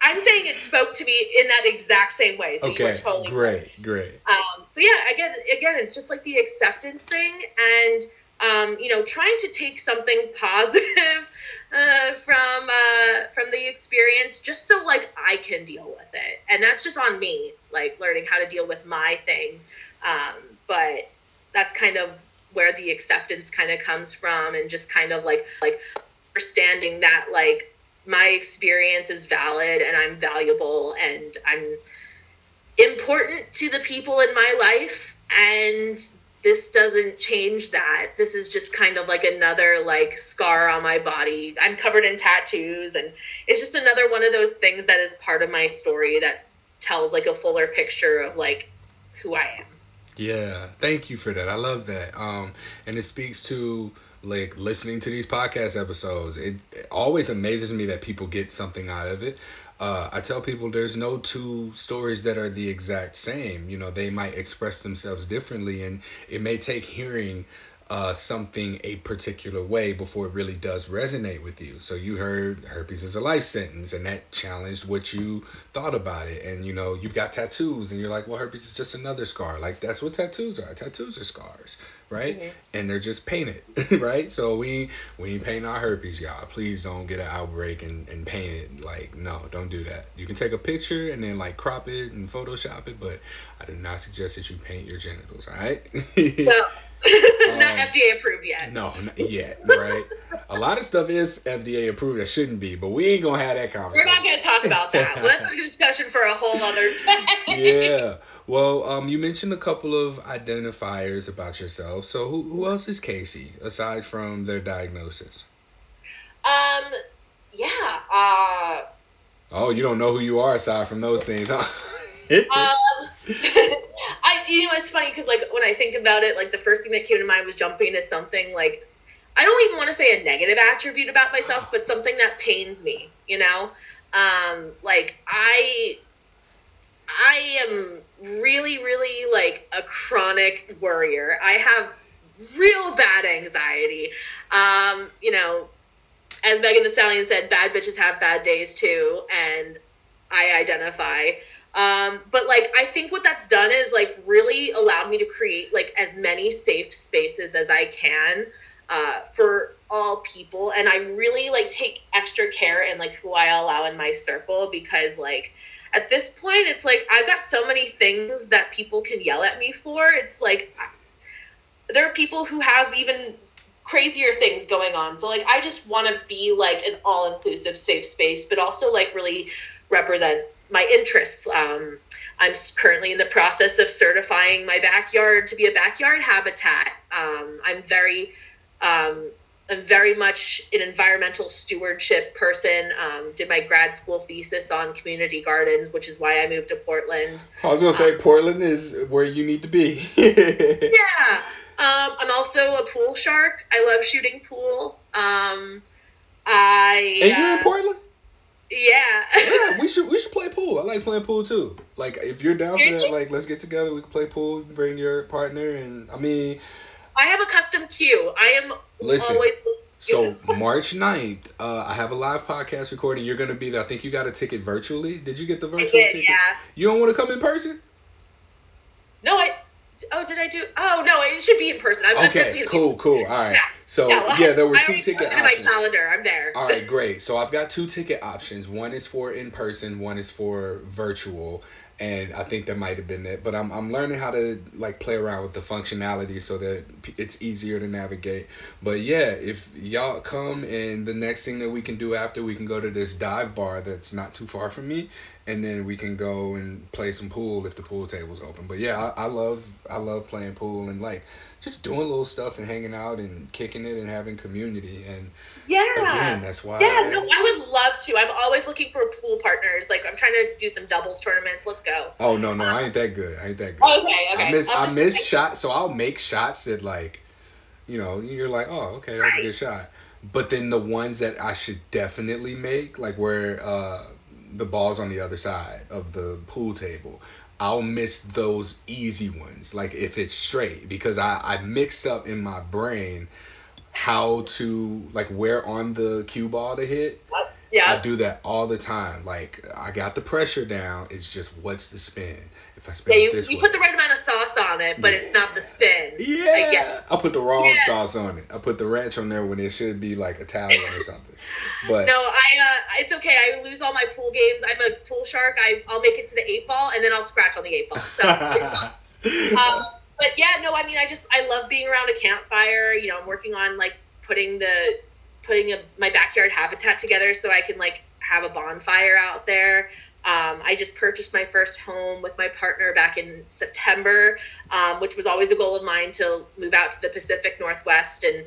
S2: I'm saying it spoke to me in that exact same way. So okay. you were totally
S1: great. Right. Great.
S2: Um. So yeah. Again, again, it's just like the acceptance thing and um, you know, trying to take something [LAUGHS] positive uh, from uh, from the experience, just so like I can deal with it, and that's just on me, like learning how to deal with my thing. Um, but that's kind of where the acceptance kind of comes from, and just kind of like like understanding that like my experience is valid and I'm valuable and I'm important to the people in my life and this doesn't change that. This is just kind of like another like scar on my body. I'm covered in tattoos and it's just another one of those things that is part of my story that tells like a fuller picture of like who I am.
S1: Yeah, thank you for that. I love that. Um and it speaks to like listening to these podcast episodes. It, it always amazes me that people get something out of it uh, I tell people there's no two stories that are the exact same. You know, they might express themselves differently, and it may take hearing uh, something a particular way before it really does resonate with you. So you heard herpes is a life sentence, and that challenged what you thought about it. And you know, you've got tattoos, and you're like, well, herpes is just another scar. Like that's what tattoos are. Tattoos are scars, right? Mm-hmm. And they're just painted, [LAUGHS] right? So we we ain't paint our herpes, y'all. Please don't get an outbreak and, and paint it. Like no, don't do that. You can take a picture and then like crop it and Photoshop it, but I do not suggest that you paint your genitals. All right? [LAUGHS]
S2: no. [LAUGHS] not um, FDA approved yet.
S1: No, not yet, right? a lot of stuff is FDA approved that shouldn't be, but we ain't gonna have that conversation.
S2: We're not gonna talk about that. well, that's a discussion for a whole other [LAUGHS] time.
S1: yeah. Well, um, you mentioned a couple of identifiers about yourself. So who who else is Casey aside from their diagnosis?
S2: Um. Yeah. Uh.
S1: Oh, you don't know who you are aside from those things, huh? [LAUGHS]
S2: um, [LAUGHS] I you know it's funny because like when I think about it, like the first thing that came to mind was jumping to something like I don't even want to say a negative attribute about myself, but something that pains me. You know, um, like I I am really really like a chronic worrier. I have real bad anxiety. Um, you know, as Megan Thee Stallion said, bad bitches have bad days too, and I identify. Um, but like I think what that's done is like really allowed me to create like as many safe spaces as I can uh, for all people, and I really like take extra care in like who I allow in my circle because like at this point it's like I've got so many things that people can yell at me for. It's like there are people who have even crazier things going on. So like I just want to be like an all-inclusive safe space, but also like really represent my interests. Um, I'm currently in the process of certifying my backyard to be a backyard habitat. Um, I'm very um, I'm very much an environmental stewardship person. Um, did my grad school thesis on community gardens, which is why I moved to Portland.
S1: I was gonna say um, Portland is where you need to be. [LAUGHS]
S2: yeah. Um, I'm also a pool shark. I love shooting pool. Um, I.
S1: And you're in uh, Portland.
S2: Yeah.
S1: yeah, we [LAUGHS] should we should play pool. I like playing pool too. Like if you're down for that, like let's get together. We can play pool. Bring your partner, and I mean.
S2: I have a custom cue. I am Listen, always.
S1: so [LAUGHS] March 9th, uh, I have a live podcast recording. You're gonna be there. I think you got a ticket virtually. Did you get the virtual
S2: did,
S1: ticket?
S2: Yeah.
S1: You don't want to come in person?
S2: No, I. Oh, did I do? Oh no, it should be in person. I'm,
S1: okay, cool, cool. All right. Yeah. So yeah, there were I two ticket
S2: options. my calendar. I'm there.
S1: All right, [LAUGHS] great. So I've got two ticket options. One is for in person. One is for virtual and I think that might have been it. But I'm I'm learning how to like play around with the functionality so that it's easier to navigate. But yeah, if y'all come and the next thing that we can do after we can go to this dive bar that's not too far from me, and then we can go and play some pool if the pool table's open. But yeah, I, I love I love playing pool and like just doing little stuff and hanging out and kicking it and having community. And
S2: yeah.
S1: again that's why
S2: yeah I, no I would love to. I'm always looking for pool partners. Like I'm trying to do some doubles tournaments. Let's go.
S1: Oh no no I ain't that good. I ain't that good.
S2: Okay okay.
S1: I miss I miss shots so I'll make shots that like you know you're like oh okay that's right. a good shot. But then the ones that I should definitely make like where uh the ball's on the other side of the pool table I'll miss those easy ones, like if it's straight, because I, I mix up in my brain how to like where on the cue ball to hit.
S2: Yeah.
S1: I do that all the time. Like I got the pressure down. It's just what's the spin? If I spin
S2: yeah, you,
S1: this
S2: you
S1: way.
S2: put the right amount of sauce on it, but yeah. it's not the spin.
S1: Yeah. yeah. I put the wrong yeah. sauce on it. I put the ranch on there when it should be like Italian or something. [LAUGHS] But
S2: no, I uh, it's okay. I lose all my pool games. I'm a pool shark. I I'll make it to the eight ball and then I'll scratch on the eight ball. So. [LAUGHS] um, but yeah, no, I mean, I just I love being around a campfire. You know, I'm working on like putting the putting a, my backyard habitat together so I can like have a bonfire out there. Um, I just purchased my first home with my partner back in September, um, which was always a goal of mine to move out to the Pacific Northwest and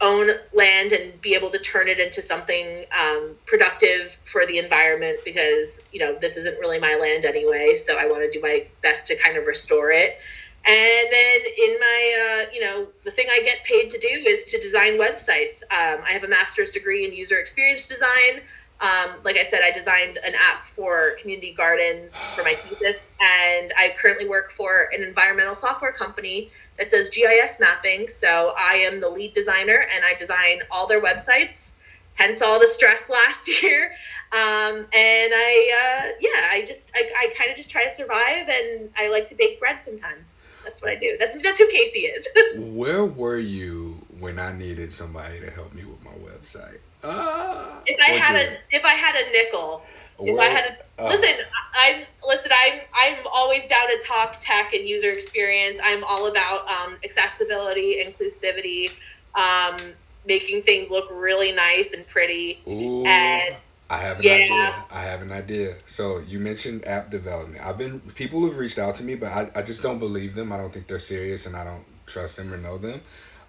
S2: own land and be able to turn it into something um, productive for the environment because you know this isn't really my land anyway so i want to do my best to kind of restore it and then in my, uh, you know, the thing I get paid to do is to design websites. Um, I have a master's degree in user experience design. Um, like I said, I designed an app for community gardens for my thesis, and I currently work for an environmental software company that does GIS mapping. So I am the lead designer, and I design all their websites. Hence all the stress [LAUGHS] last year. Um, and I, uh, yeah, I just, I, I kind of just try to survive, and I like to bake bread sometimes. That's what I do. That's that's who Casey is. [LAUGHS]
S1: Where were you when I needed somebody to help me with my website?
S2: Ah, if I had a if I had a nickel, if I had a uh, listen, I'm listen, I'm I'm always down to talk tech and user experience. I'm all about um, accessibility, inclusivity, um, making things look really nice and pretty.
S1: Ooh. And I have an yeah. idea. I have an idea. So you mentioned app development. I've been people have reached out to me, but I, I just don't believe them. I don't think they're serious, and I don't trust them or know them.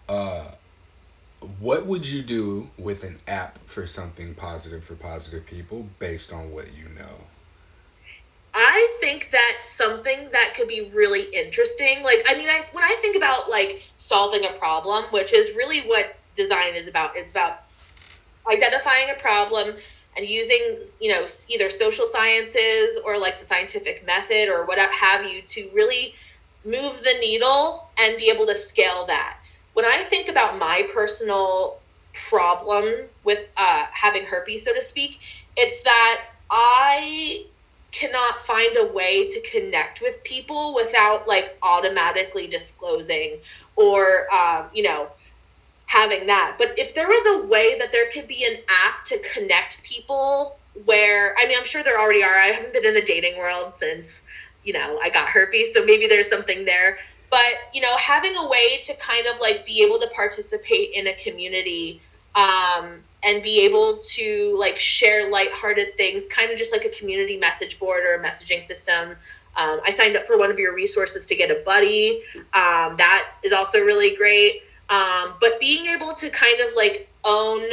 S1: Uh, what would you do with an app for something positive for positive people based on what you know?
S2: I think that's something that could be really interesting. Like, I mean, I when I think about like solving a problem, which is really what design is about. It's about identifying a problem and using you know either social sciences or like the scientific method or what have you to really move the needle and be able to scale that. When i think about my personal problem with uh, having herpes so to speak it's that i cannot find a way to connect with people without like automatically disclosing or um, you know having that. But if there was a way that there could be an app to connect people where I mean I'm sure there already are. I haven't been in the dating world since, you know, I got herpes, so maybe there's something there. But, you know, having a way to kind of like be able to participate in a community um, and be able to like share lighthearted things, kind of just like a community message board or a messaging system. Um, I signed up for one of your resources to get a buddy. Um, that is also really great. Um, but being able to kind of like own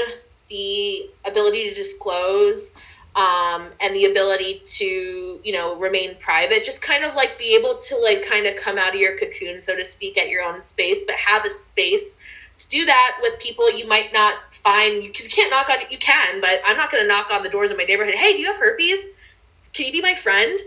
S2: the ability to disclose um, and the ability to, you know, remain private, just kind of like be able to like kind of come out of your cocoon, so to speak, at your own space, but have a space to do that with people you might not find because you can't knock on you can, but I'm not going to knock on the doors of my neighborhood. Hey, do you have herpes? Can you be my friend?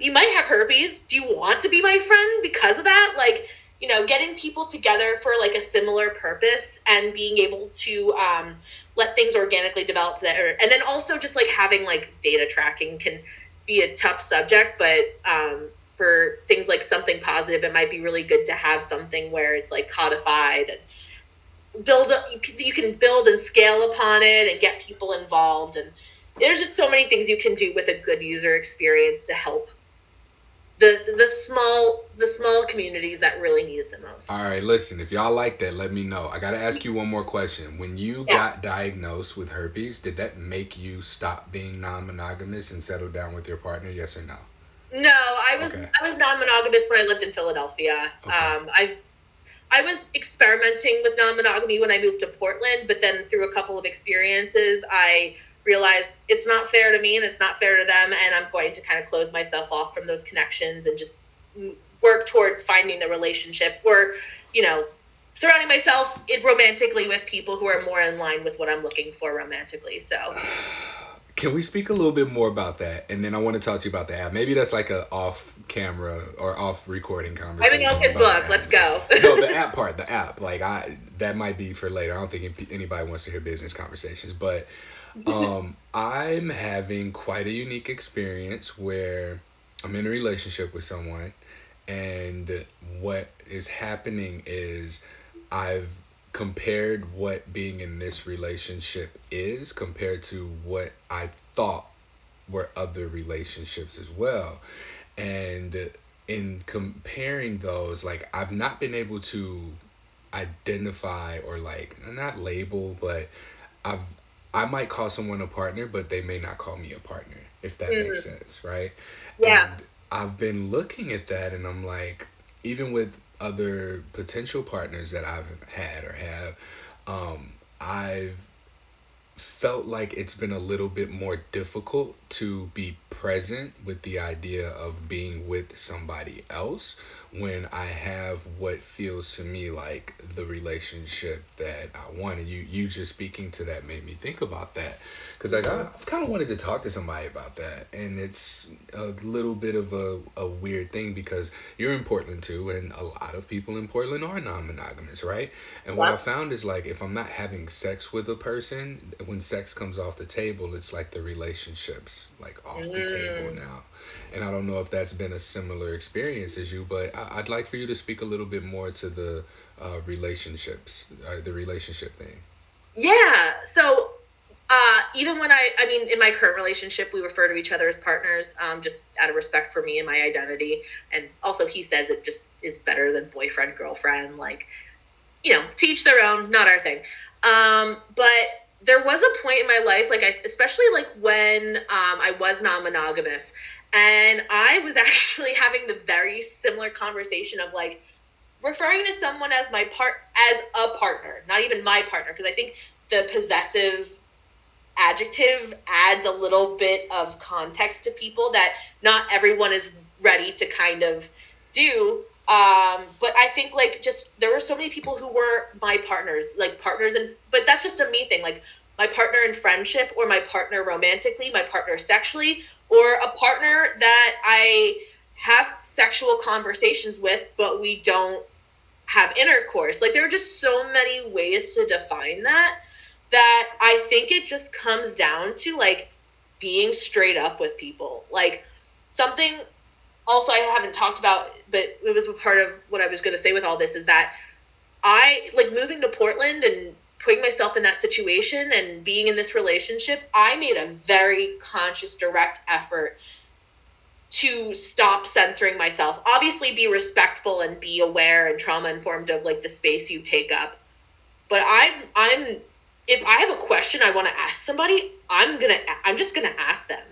S2: You might have herpes. Do you want to be my friend because of that? Like, you know, getting people together for like a similar purpose and being able to um, let things organically develop there. And then also just like having like data tracking can be a tough subject, but um, for things like something positive, it might be really good to have something where it's like codified and build up, you can build and scale upon it and get people involved. And there's just so many things you can do with a good user experience to help the the small the small communities that really need it the most.
S1: All right, listen, if y'all like that, let me know. I got to ask you one more question. When you yeah. got diagnosed with herpes, did that make you stop being non-monogamous and settle down with your partner? Yes or no?
S2: No, I was okay. I was non-monogamous when I lived in Philadelphia. Okay. Um, I I was experimenting with non-monogamy when I moved to Portland, but then through a couple of experiences, I realize it's not fair to me and it's not fair to them and i'm going to kind of close myself off from those connections and just work towards finding the relationship or you know surrounding myself romantically with people who are more in line with what i'm looking for romantically so
S1: can we speak a little bit more about that? And then i want to talk to you about the app. Maybe that's like a off camera or off recording conversation
S2: i mean open book. Let's go.
S1: No the [LAUGHS] app part the app. Like i that might be for later. I don't think anybody wants to hear business conversations. But um, [LAUGHS] I'm having quite a unique experience where I'm in a relationship with someone, and what is happening is I've compared what being in this relationship is compared to what I thought were other relationships as well. And in comparing those, like I've not been able to identify or like not label, but I've I might call someone a partner, but they may not call me a partner, if that mm. makes sense, right?
S2: Yeah.
S1: And I've been looking at that and I'm like, even with other potential partners that I've had or have, um, I've felt like it's been a little bit more difficult to be present with the idea of being with somebody else when I have what feels to me like the relationship that I wanted. You, you just speaking to that made me think about that. Because I, I've kind of wanted to talk to somebody about that. And it's a little bit of a, a weird thing because you're in Portland too. And a lot of people in Portland are non monogamous, right? And what I found is like, if I'm not having sex with a person, when sex comes off the table, it's like the relationship's like off mm. the table mm. now. And I don't know if that's been a similar experience as you, but I, would like for you to speak a little bit more to the uh, relationships, uh, the relationship thing.
S2: Yeah. So uh, even when I, I mean, in my current relationship, we refer to each other as partners, um, just out of respect for me and my identity. And also, he says it just is better than boyfriend, girlfriend. Like, you know, teach their own, not our thing. Um, but there was a point in my life, like, I, especially like when um, I was non monogamous, and I was [LAUGHS] actually having the very similar conversation of like referring to someone as my part as a partner, not even my partner, because I think the possessive adjective adds a little bit of context to people that not everyone is ready to kind of do. Um, but I think like just there were so many people who were my partners, like partners, and but that's just a me thing. Like my partner in friendship or my partner romantically, my partner sexually, or a partner that I have sexual conversations with, but we don't have intercourse. Like there are just so many ways to define that that I think it just comes down to like being straight up with people. Like something also I haven't talked about, but it was a part of what I was going to say with all this is that I like moving to Portland and putting myself in that situation and being in this relationship, I made a very conscious, direct effort to stop censoring myself. Obviously, be respectful and be aware and trauma informed of like the space you take up. But I'm I'm if I have a question I want to ask somebody, I'm gonna I'm just gonna ask them.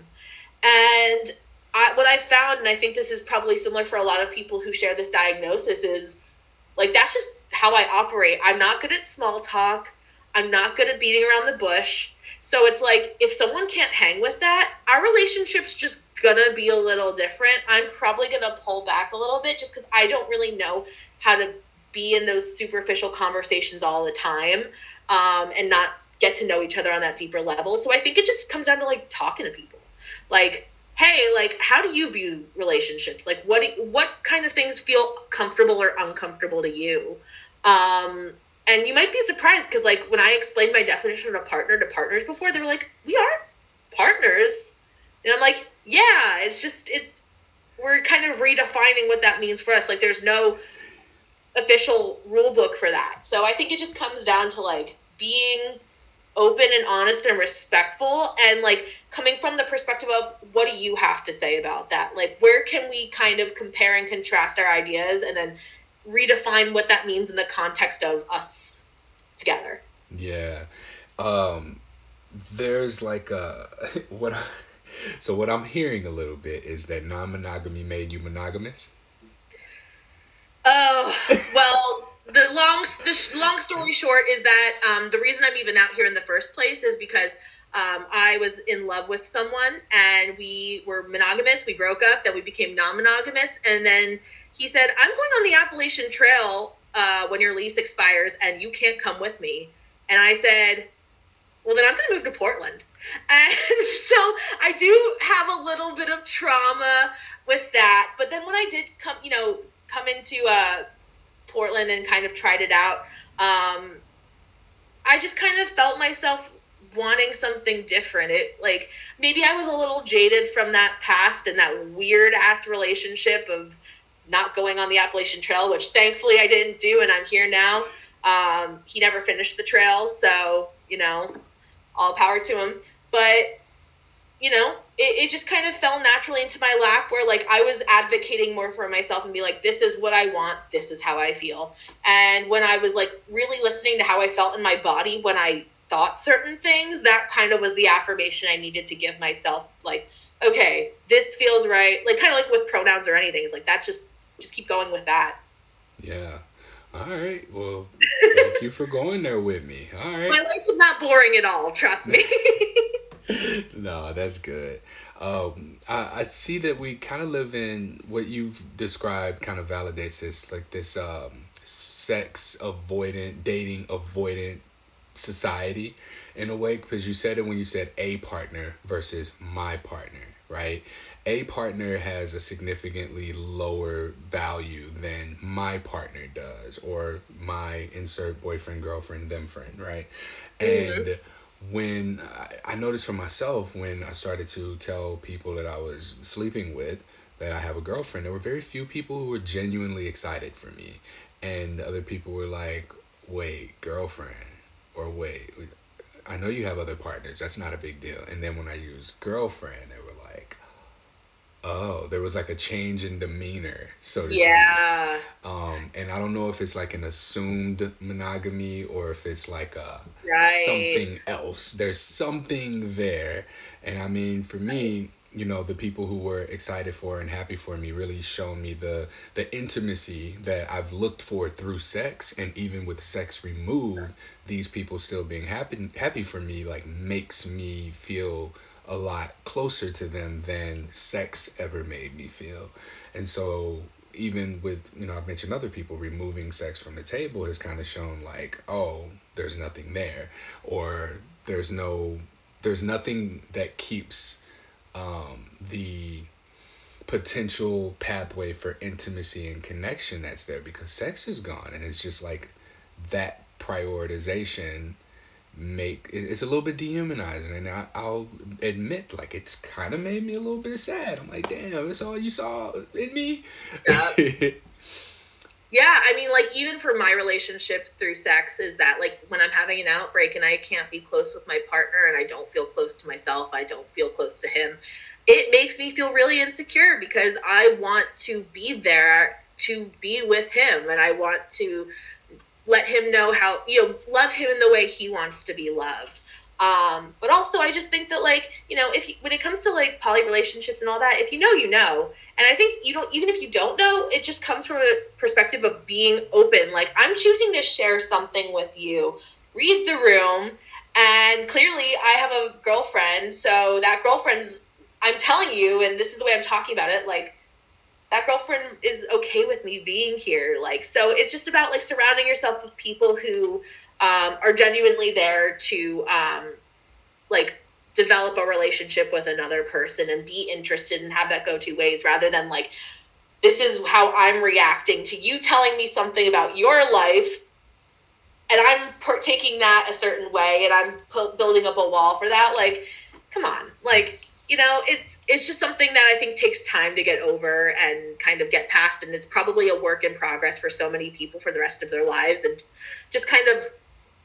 S2: And I, what I found, and I think this is probably similar for a lot of people who share this diagnosis, is like that's just how I operate. I'm not good at small talk. I'm not good at beating around the bush. So it's like if someone can't hang with that, our relationship's just gonna be a little different. I'm probably gonna pull back a little bit just because I don't really know how to be in those superficial conversations all the time um, and not get to know each other on that deeper level. So I think it just comes down to like talking to people. Like, hey, like how do you view relationships? Like what do, what kind of things feel comfortable or uncomfortable to you? Um, and you might be surprised because like when I explained my definition of a partner to partners before, they were like, "We are partners," and I'm like, "Yeah, it's just it's we're kind of redefining what that means for us. Like there's no official rule book for that. So I think it just comes down to like being open and honest and respectful and like coming from the perspective of what do you have to say about that? Like where can we kind of compare and contrast our ideas and then redefine what that means in the context of us together.
S1: Yeah. Um there's like a [LAUGHS] what so what I'm hearing a little bit is that non-monogamy made you monogamous.
S2: Oh well, the long the long story short is that um, the reason I'm even out here in the first place is because um, I was in love with someone and we were monogamous. We broke up, then we became non-monogamous, and then he said, I'm going on the Appalachian Trail uh, when your lease expires and you can't come with me. And I said, well, then I'm going to move to Portland. [LAUGHS] And so I do have a little bit of trauma with that. But then when I did come, you know, come into uh, Portland and kind of tried it out, um, I just kind of felt myself wanting something different. It like maybe I was a little jaded from that past and that weird ass relationship of not going on the Appalachian Trail, which thankfully I didn't do, and I'm here now. Um, he never finished the trail, so you know, all power to him. But you know, it, it just kind of fell naturally into my lap where like I was advocating more for myself and be like, this is what I want, this is how I feel. And when I was like really listening to how I felt in my body when I thought certain things, that kind of was the affirmation I needed to give myself. Like, okay, this feels right. Like kind of like with pronouns or anything. It's like that's just just keep going with that.
S1: Yeah. All right. Well, thank you for going there with me. All right.
S2: My life is not boring at all. Trust me. [LAUGHS] [LAUGHS]
S1: no, that's good. Um, I, I see that we kind of live in what you've described. Kind of validates this, like this um, sex avoidant, dating avoidant society in a way because you said it when you said a partner versus my partner, right? A partner has a significantly lower value than my partner does or my insert boyfriend, girlfriend, them friend, right? Mm-hmm. And when I, I noticed for myself when I started to tell people that I was sleeping with that I have a girlfriend, there were very few people who were genuinely excited for me. And other people were like, wait, girlfriend, or wait, I know you have other partners. That's not a big deal. And then when I used girlfriend, they were like, oh, there was like a change in demeanor, so to yeah. speak. Um, and I don't know if it's like an assumed monogamy or if it's like a right. something else. There's something there. And I mean, for me, you know the people who were excited for and happy for me really shown me the the intimacy that I've looked for through sex and even with sex removed these people still being happy happy for me like makes me feel a lot closer to them than sex ever made me feel. And so even with you know I've mentioned other people removing sex from the table has kind of shown like oh there's nothing there. Or there's no there's nothing that keeps um, the potential pathway for intimacy and connection that's there because sex is gone. And it's just like that prioritization make it's a little bit dehumanizing and I, i'll admit like it's kind of made me a little bit sad. I'm like damn that's all you saw in me? [LAUGHS]
S2: Yeah, I mean, like even for my relationship through sex, is that like when I'm having an outbreak and I can't be close with my partner and I don't feel close to myself, I don't feel close to him, it makes me feel really insecure because I want to be there to be with him and I want to let him know how, you know, love him in the way he wants to be loved. Um, but also, I just think that like you know, if you, when it comes to like poly relationships and all that, if you know, you know. And I think you don't even if you don't know, it just comes from a perspective of being open. Like I'm choosing to share something with you. Read the room, and clearly I have a girlfriend, so that girlfriend's. I'm telling you, and this is the way I'm talking about it. Like that girlfriend is okay with me being here. Like so, it's just about like surrounding yourself with people who um, are genuinely there to um, like develop a relationship with another person and be interested and have that go two ways rather than like this is how I'm reacting to you telling me something about your life and I'm per- taking that a certain way and I'm building up a wall for that like come on like you know it's it's just something that I think takes time to get over and kind of get past and it's probably a work in progress for so many people for the rest of their lives and just kind of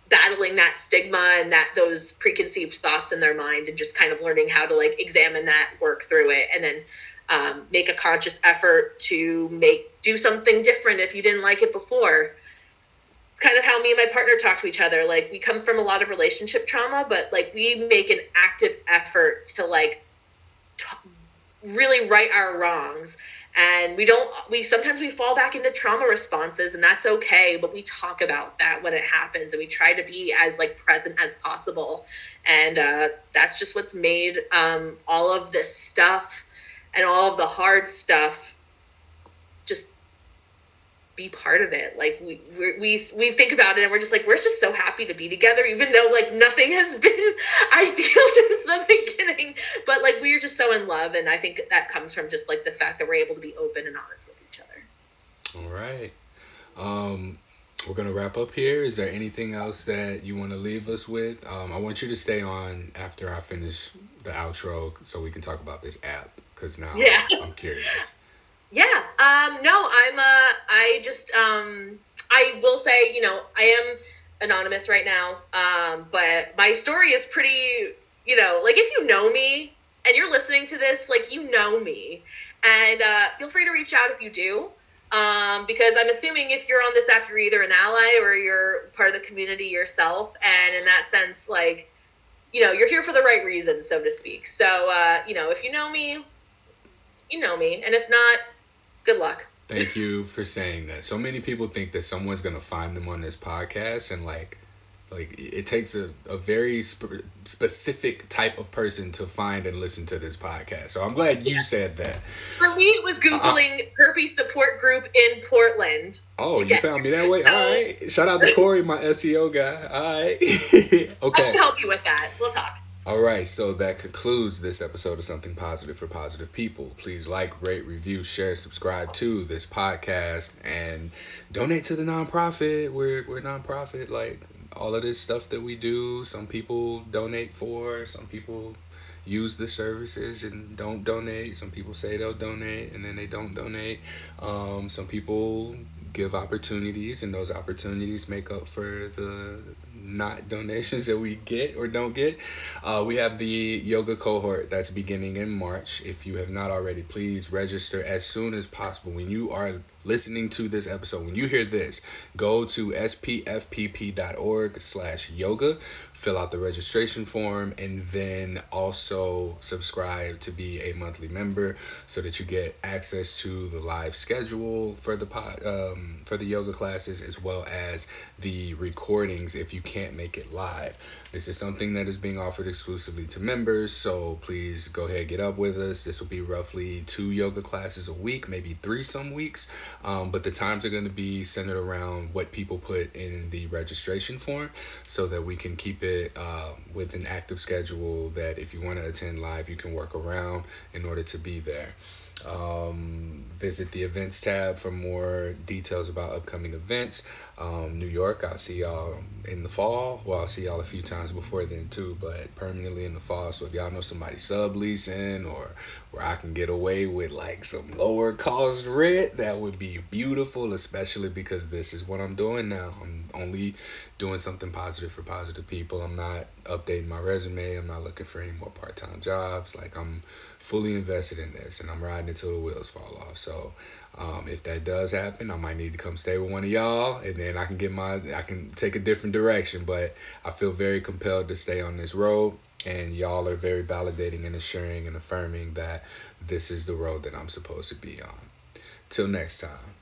S2: battling that stigma and that those preconceived thoughts in their mind and just kind of learning how to like examine that work through it and then um, make a conscious effort to make do something different if you didn't like it before. It's kind of how me and my partner talk to each other like we come from a lot of relationship trauma but like we make an active effort to like t- really right our wrongs. And we don't we sometimes we fall back into trauma responses and that's okay but we talk about that when it happens and we try to be as like present as possible. And uh, that's just what's made um, all of this stuff and all of the hard stuff just be part of it. Like we we we think about it and we're just like we're just so happy to be together, even though like nothing has [LAUGHS] been ideal since the beginning. But like we're just so in love, and I think that comes from just like the fact that we're able to be open and honest with each other.
S1: All right. Um, we're gonna wrap up here. Is there anything else that you want to leave us with? Um, I want you to stay on after I finish the outro so we can talk about this app because now
S2: yeah.
S1: I'm curious.
S2: Yeah. Um, no, I'm. Uh, I just. Um, I will say, you know, I am anonymous right now. Um, but my story is pretty. You know, like if you know me and you're listening to this, like you know me, and uh, feel free to reach out if you do. Um, because I'm assuming if you're on this app, you're either an ally or you're part of the community yourself, and in that sense, like, you know, you're here for the right reason, so to speak. So, uh, you know, if you know me, you know me, and if not, good luck.
S1: Thank you for saying that. So many people think that someone's gonna find them on this podcast, and like, like it takes a, a very sp- specific type of person to find and listen to this podcast. So I'm glad you yeah. said that.
S2: For me, it was googling uh, herpes support group in Portland.
S1: Oh, you found me that way. All right. Shout out to Corey, my SEO guy. All right. [LAUGHS] okay.
S2: I can help you with that. We'll talk.
S1: All right, so that concludes this episode of Something Positive for Positive People. Please like, rate, review, share, subscribe to this podcast, and donate to the nonprofit. We're we're nonprofit. Like all of this stuff that we do, some people donate for, some people use the services and don't donate. Some people say they'll donate and then they don't donate. Um, some people give opportunities and those opportunities make up for the not donations that we get or don't get. Uh, we have the yoga cohort that's beginning in March. If you have not already, please register as soon as possible. When you are listening to this episode, when you hear this, go to spfpp.org slash yoga fill out the registration form and then also subscribe to be a monthly member so that you get access to the live schedule for the um, for the yoga classes as well as the recordings if you can't make it live. This is something that is being offered exclusively to members, so please go ahead get up with us. This will be roughly two yoga classes a week, maybe three some weeks, um, but the times are going to be centered around what people put in the registration form so that we can keep it uh, with an active schedule that if you want to attend live, you can work around in order to be there. Um, visit the events tab for more details about upcoming events. Um, New York, I'll see y'all in the fall. Well, I'll see y'all a few times before then too, but permanently in the fall. So if y'all know somebody subleasing or where I can get away with like some lower cost rent, that would be beautiful, especially because this is what I'm doing now. I'm only doing something positive for positive people. I'm not updating my resume. I'm not looking for any more part time jobs. Like I'm fully invested in this and I'm riding until the wheels fall off. So um, if that does happen, I might need to come stay with one of y'all and then I can get my I can take a different direction. But I feel very compelled to stay on this road and y'all are very validating and assuring and affirming that this is the road that I'm supposed to be on. Till next time.